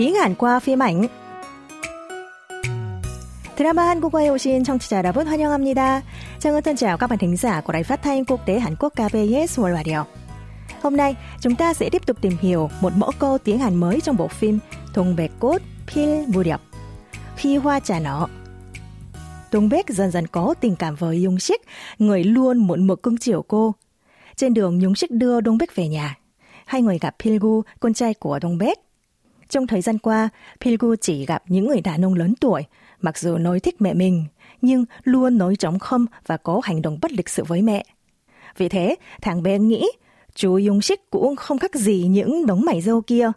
tiếng Hàn qua phim ảnh. 드라마 한국어에 오신 청취자 여러분 환영합니다. Trang thân chào các bạn thính giả của Đài Phát thanh Quốc tế Hàn Quốc KBS World Radio. Hôm nay, chúng ta sẽ tiếp tục tìm hiểu một mẫu câu tiếng Hàn mới trong bộ phim Thùng Bạch Cốt Pil Muryop Khi hoa trà nở. Tung Bếc dần dần có tình cảm với Dung Sik, người luôn muốn mực cưng chiều cô. Trên đường Nhung Sik đưa Đông Bếc về nhà. Hai người gặp Pilgu, con trai của Đông Bếc. Trong thời gian qua, Pilgu chỉ gặp những người đàn ông lớn tuổi, mặc dù nói thích mẹ mình, nhưng luôn nói trống không và có hành động bất lịch sự với mẹ. Vì thế, thằng bé nghĩ chú Dung Sik cũng không khác gì những đống mày dâu kia,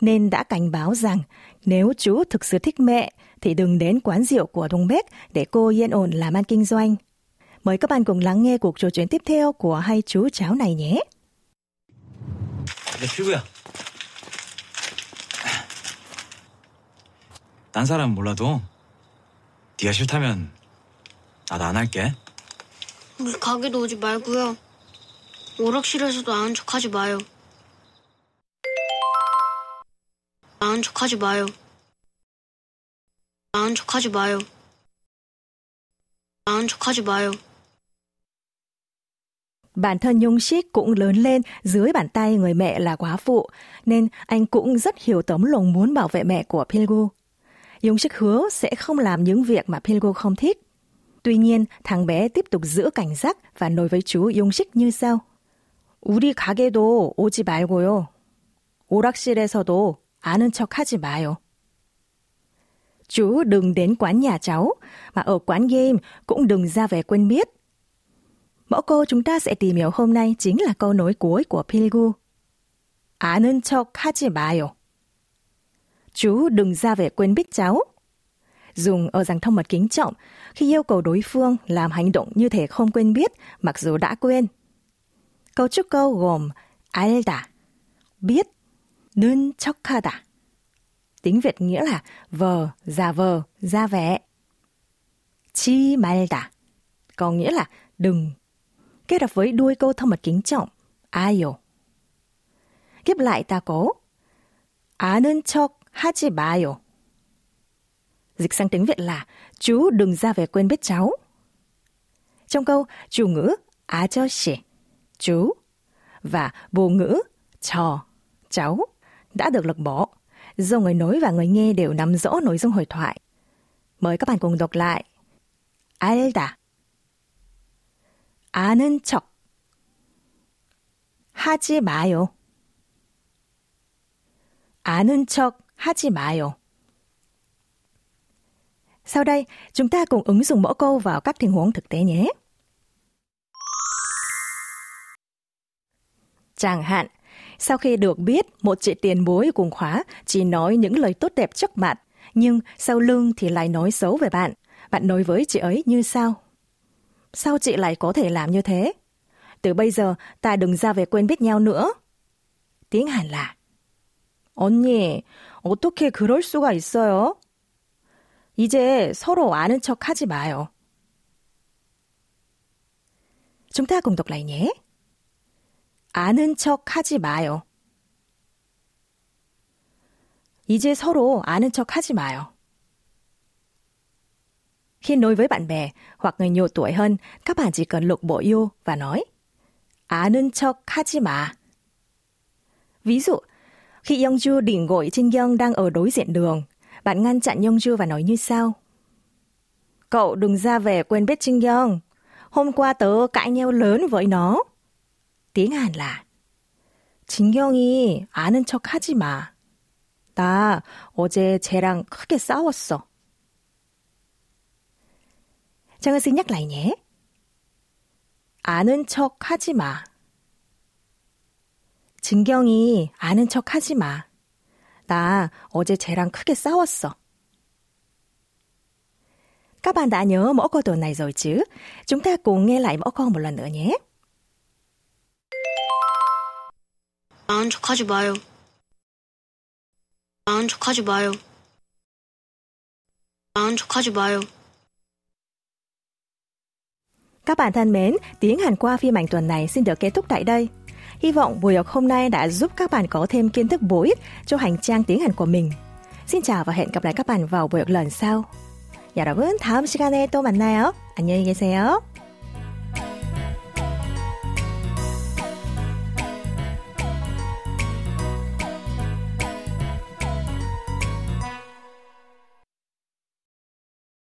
nên đã cảnh báo rằng nếu chú thực sự thích mẹ thì đừng đến quán rượu của Đông Bếp để cô yên ổn làm ăn kinh doanh. Mời các bạn cùng lắng nghe cuộc trò chuyện tiếp theo của hai chú cháu này nhé. Là chú? 딴 사람 몰라도 네가 싫다면 나도 안 할게. 우리 가게도 오지 말고요. 오락실에서도 아는 척하지 마요. 아는 척하지 마요. 아는 척하지 마요. 아는 척하지 마요. Bản thân Nhung Sik cũng lớn lên dưới bàn tay người mẹ là quá phụ, nên anh cũng rất hiểu tấm lòng muốn bảo vệ mẹ của Pilgu. Nhung Sik hứa sẽ không làm những việc mà Pilgu không thích. Tuy nhiên, thằng bé tiếp tục giữ cảnh giác và nói với chú Nhung Sik như sau. 우리 가게도 오지 말고요. 오락실에서도 아는 척 하지 마요. Chú đừng đến quán nhà cháu, mà ở quán game cũng đừng ra về quen biết. Mẫu câu chúng ta sẽ tìm hiểu hôm nay chính là câu nối cuối của Pilgu. 아는 척 하지 마요. Chú đừng ra về quên biết cháu. Dùng ở dạng thông mật kính trọng khi yêu cầu đối phương làm hành động như thể không quên biết mặc dù đã quên. Cấu trúc câu gồm 알다, biết, 는 척하다. Tiếng Việt nghĩa là vờ, giả vờ, ra vẻ. Chi 말다, có nghĩa là đừng. Kết hợp với đuôi câu thông mật kính trọng, 아요. Kiếp lại ta có 아는 척 하지 마요. Dịch sang tiếng Việt là chú đừng ra về quên biết cháu. Trong câu chủ ngữ 아저씨, chú và bồ ngữ trò, cháu đã được lược bỏ do người nói và người nghe đều nắm rõ nội dung hội thoại. Mời các bạn cùng đọc lại. 알다 아는 척 하지 마요. 아는 척 하지 마요. Sau đây, chúng ta cùng ứng dụng mẫu câu vào các tình huống thực tế nhé. Chẳng hạn, sau khi được biết một chị tiền bối cùng khóa chỉ nói những lời tốt đẹp trước mặt, nhưng sau lưng thì lại nói xấu về bạn. Bạn nói với chị ấy như sao? Sao chị lại có thể làm như thế? Từ bây giờ ta đừng ra về quên biết nhau nữa. Tiếng Hàn là 언니, 어떻게 그럴 수가 있어요? 이제 서로 아는 척 하지 마요. Đọc lại nhé. 아는 척 하지 마요. 이제 서로 아는 척 하지 마요. Khi nói với bạn bè hoặc người nhiều tuổi hơn, các bạn chỉ cần lục bộ yêu và nói 아는 척 하지 마. Ví dụ, khi Yongju đỉnh gọi Trinh Young đang ở đối diện đường, bạn ngăn chặn Yongju và nói như sau. Cậu đừng ra về quên biết Trinh Young. Hôm qua tớ cãi nhau lớn với nó. tiếng Hàn là 진경이 아는 척 하지 마. 나 어제 쟤랑 크게 싸웠어. 정은 xin nhắc lại nhé. 아는 척 하지 마. 진경이 아는 척 하지 마. 나 어제 쟤랑 크게 싸웠어. Các bạn đã nhớ mẫu câu tuần này rồi chứ? Chúng ta cùng nghe lại mẫu câu một lần nữa nhé. 아는 척하지 마요. 아는 척하지 마요. 아는 척하지 마요. Các bạn thân mến, tiếng Hàn qua phim ảnh tuần này xin được kết thúc tại đây. Hy vọng buổi học hôm nay đã giúp các bạn có thêm kiến thức bổ ích cho hành trang tiếng Hàn của mình. Xin chào và hẹn gặp lại các bạn vào buổi lần sau. 여러분, 다음 시간에 또 만나요. 안녕히 계세요.